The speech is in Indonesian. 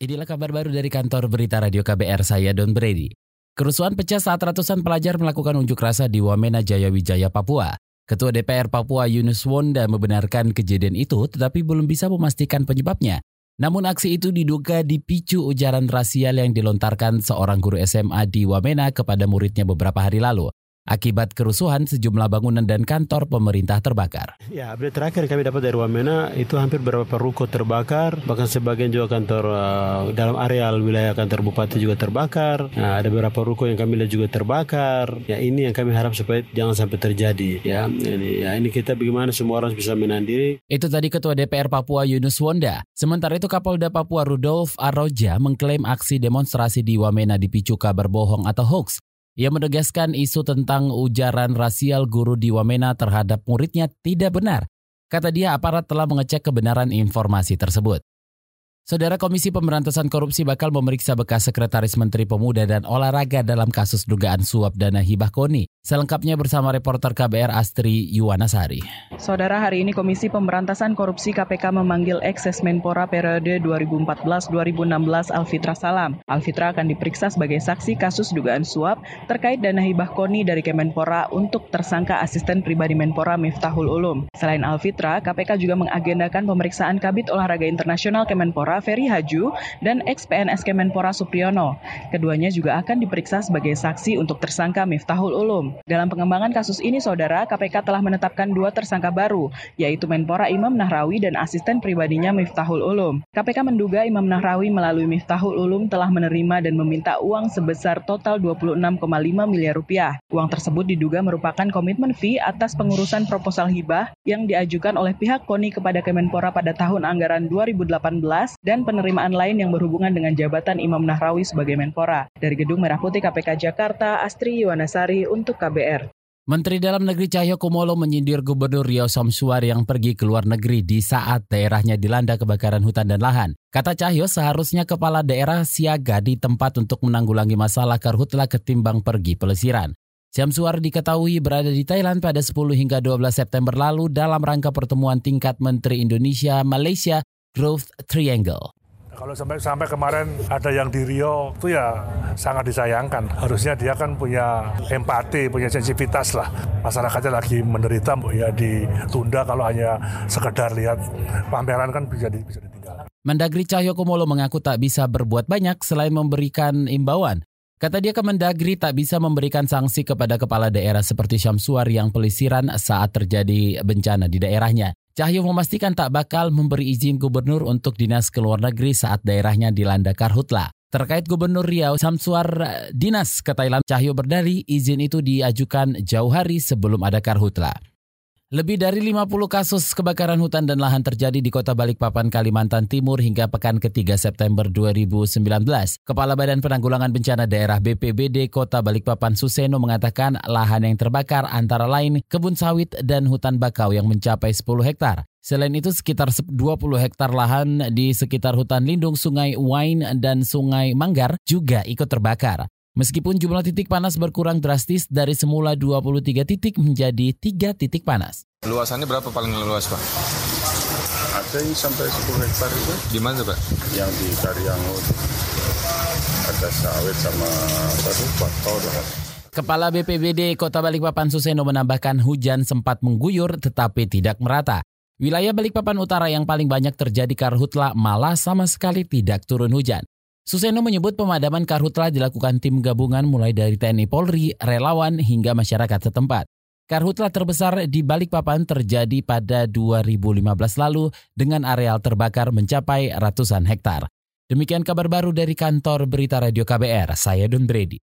Inilah kabar baru dari kantor berita radio KBR saya Don Brady. Kerusuhan pecah saat ratusan pelajar melakukan unjuk rasa di Wamena Jaya Wijaya, Papua. Ketua DPR Papua Yunus Wonda membenarkan kejadian itu tetapi belum bisa memastikan penyebabnya. Namun aksi itu diduga dipicu ujaran rasial yang dilontarkan seorang guru SMA di Wamena kepada muridnya beberapa hari lalu. Akibat kerusuhan, sejumlah bangunan dan kantor pemerintah terbakar. Ya, update terakhir kami dapat dari Wamena itu hampir beberapa ruko terbakar, bahkan sebagian juga kantor uh, dalam areal wilayah kantor bupati juga terbakar. Nah, ada beberapa ruko yang kami lihat juga terbakar. Ya, ini yang kami harap supaya jangan sampai terjadi. Ya, ini, ya, ini kita bagaimana semua orang bisa menahan diri. Itu tadi Ketua DPR Papua Yunus Wonda. Sementara itu Kapolda Papua Rudolf Aroja mengklaim aksi demonstrasi di Wamena dipicu kabar bohong atau hoax. Ia menegaskan isu tentang ujaran rasial guru di Wamena terhadap muridnya tidak benar. Kata dia aparat telah mengecek kebenaran informasi tersebut. Saudara Komisi Pemberantasan Korupsi bakal memeriksa bekas Sekretaris Menteri Pemuda dan Olahraga dalam kasus dugaan suap dana hibah KONI. Selengkapnya bersama reporter KBR Astri Yuwanasari. Saudara, hari ini Komisi Pemberantasan Korupsi KPK memanggil ex Menpora periode 2014-2016 Alfitra Salam. Alfitra akan diperiksa sebagai saksi kasus dugaan suap terkait dana hibah KONI dari Kemenpora untuk tersangka asisten pribadi Menpora Miftahul Ulum. Selain Alfitra, KPK juga mengagendakan pemeriksaan Kabit Olahraga Internasional Kemenpora Ferry Haju dan ex-PNS Kemenpora Supriyono. Keduanya juga akan diperiksa sebagai saksi untuk tersangka Miftahul Ulum. Dalam pengembangan kasus ini, Saudara, KPK telah menetapkan dua tersangka baru, yaitu Menpora Imam Nahrawi dan asisten pribadinya Miftahul Ulum. KPK menduga Imam Nahrawi melalui Miftahul Ulum telah menerima dan meminta uang sebesar total 26,5 miliar rupiah. Uang tersebut diduga merupakan komitmen fee atas pengurusan proposal hibah yang diajukan oleh pihak KONI kepada Kemenpora pada tahun anggaran 2018 dan penerimaan lain yang berhubungan dengan jabatan Imam Nahrawi sebagai Menpora. Dari Gedung Merah Putih KPK Jakarta, Astri Yuwanasari untuk KBR. Menteri Dalam Negeri Cahyo Kumolo menyindir Gubernur Riau Samsuar yang pergi ke luar negeri di saat daerahnya dilanda kebakaran hutan dan lahan. Kata Cahyo seharusnya kepala daerah siaga di tempat untuk menanggulangi masalah karhutla ketimbang pergi pelesiran. Samsuar diketahui berada di Thailand pada 10 hingga 12 September lalu dalam rangka pertemuan tingkat Menteri Indonesia Malaysia Growth Triangle. Kalau sampai sampai kemarin ada yang di Rio itu ya sangat disayangkan. Harusnya dia kan punya empati, punya sensitivitas lah. Masyarakatnya lagi menderita ya ditunda kalau hanya sekedar lihat pameran kan bisa, di, bisa ditinggal. Mendagri Cahyo Kumolo mengaku tak bisa berbuat banyak selain memberikan imbauan. Kata dia Kemendagri tak bisa memberikan sanksi kepada kepala daerah seperti Syamsuar yang pelisiran saat terjadi bencana di daerahnya. Cahyo memastikan tak bakal memberi izin gubernur untuk dinas ke luar negeri saat daerahnya dilanda karhutla. Terkait Gubernur Riau, Samsuar dinas ke Thailand, Cahyo berdari izin itu diajukan jauh hari sebelum ada karhutla. Lebih dari 50 kasus kebakaran hutan dan lahan terjadi di kota Balikpapan, Kalimantan Timur hingga pekan ketiga September 2019. Kepala Badan Penanggulangan Bencana Daerah BPBD Kota Balikpapan Suseno mengatakan lahan yang terbakar antara lain kebun sawit dan hutan bakau yang mencapai 10 hektar. Selain itu sekitar 20 hektar lahan di sekitar hutan lindung Sungai Wain dan Sungai Manggar juga ikut terbakar. Meskipun jumlah titik panas berkurang drastis dari semula 23 titik menjadi 3 titik panas. Luasannya berapa paling luas, Pak? Ada yang sampai 10 hektar itu. Di mana, Pak? Yang di Karyangut. Ada sawit sama baru bakau. Kepala BPBD Kota Balikpapan Suseno menambahkan hujan sempat mengguyur tetapi tidak merata. Wilayah Balikpapan Utara yang paling banyak terjadi karhutla malah sama sekali tidak turun hujan. Suseno menyebut pemadaman karhutla dilakukan tim gabungan mulai dari TNI Polri, relawan, hingga masyarakat setempat. Karhutla terbesar di Balikpapan terjadi pada 2015 lalu dengan areal terbakar mencapai ratusan hektar. Demikian kabar baru dari kantor Berita Radio KBR, saya Don Brady.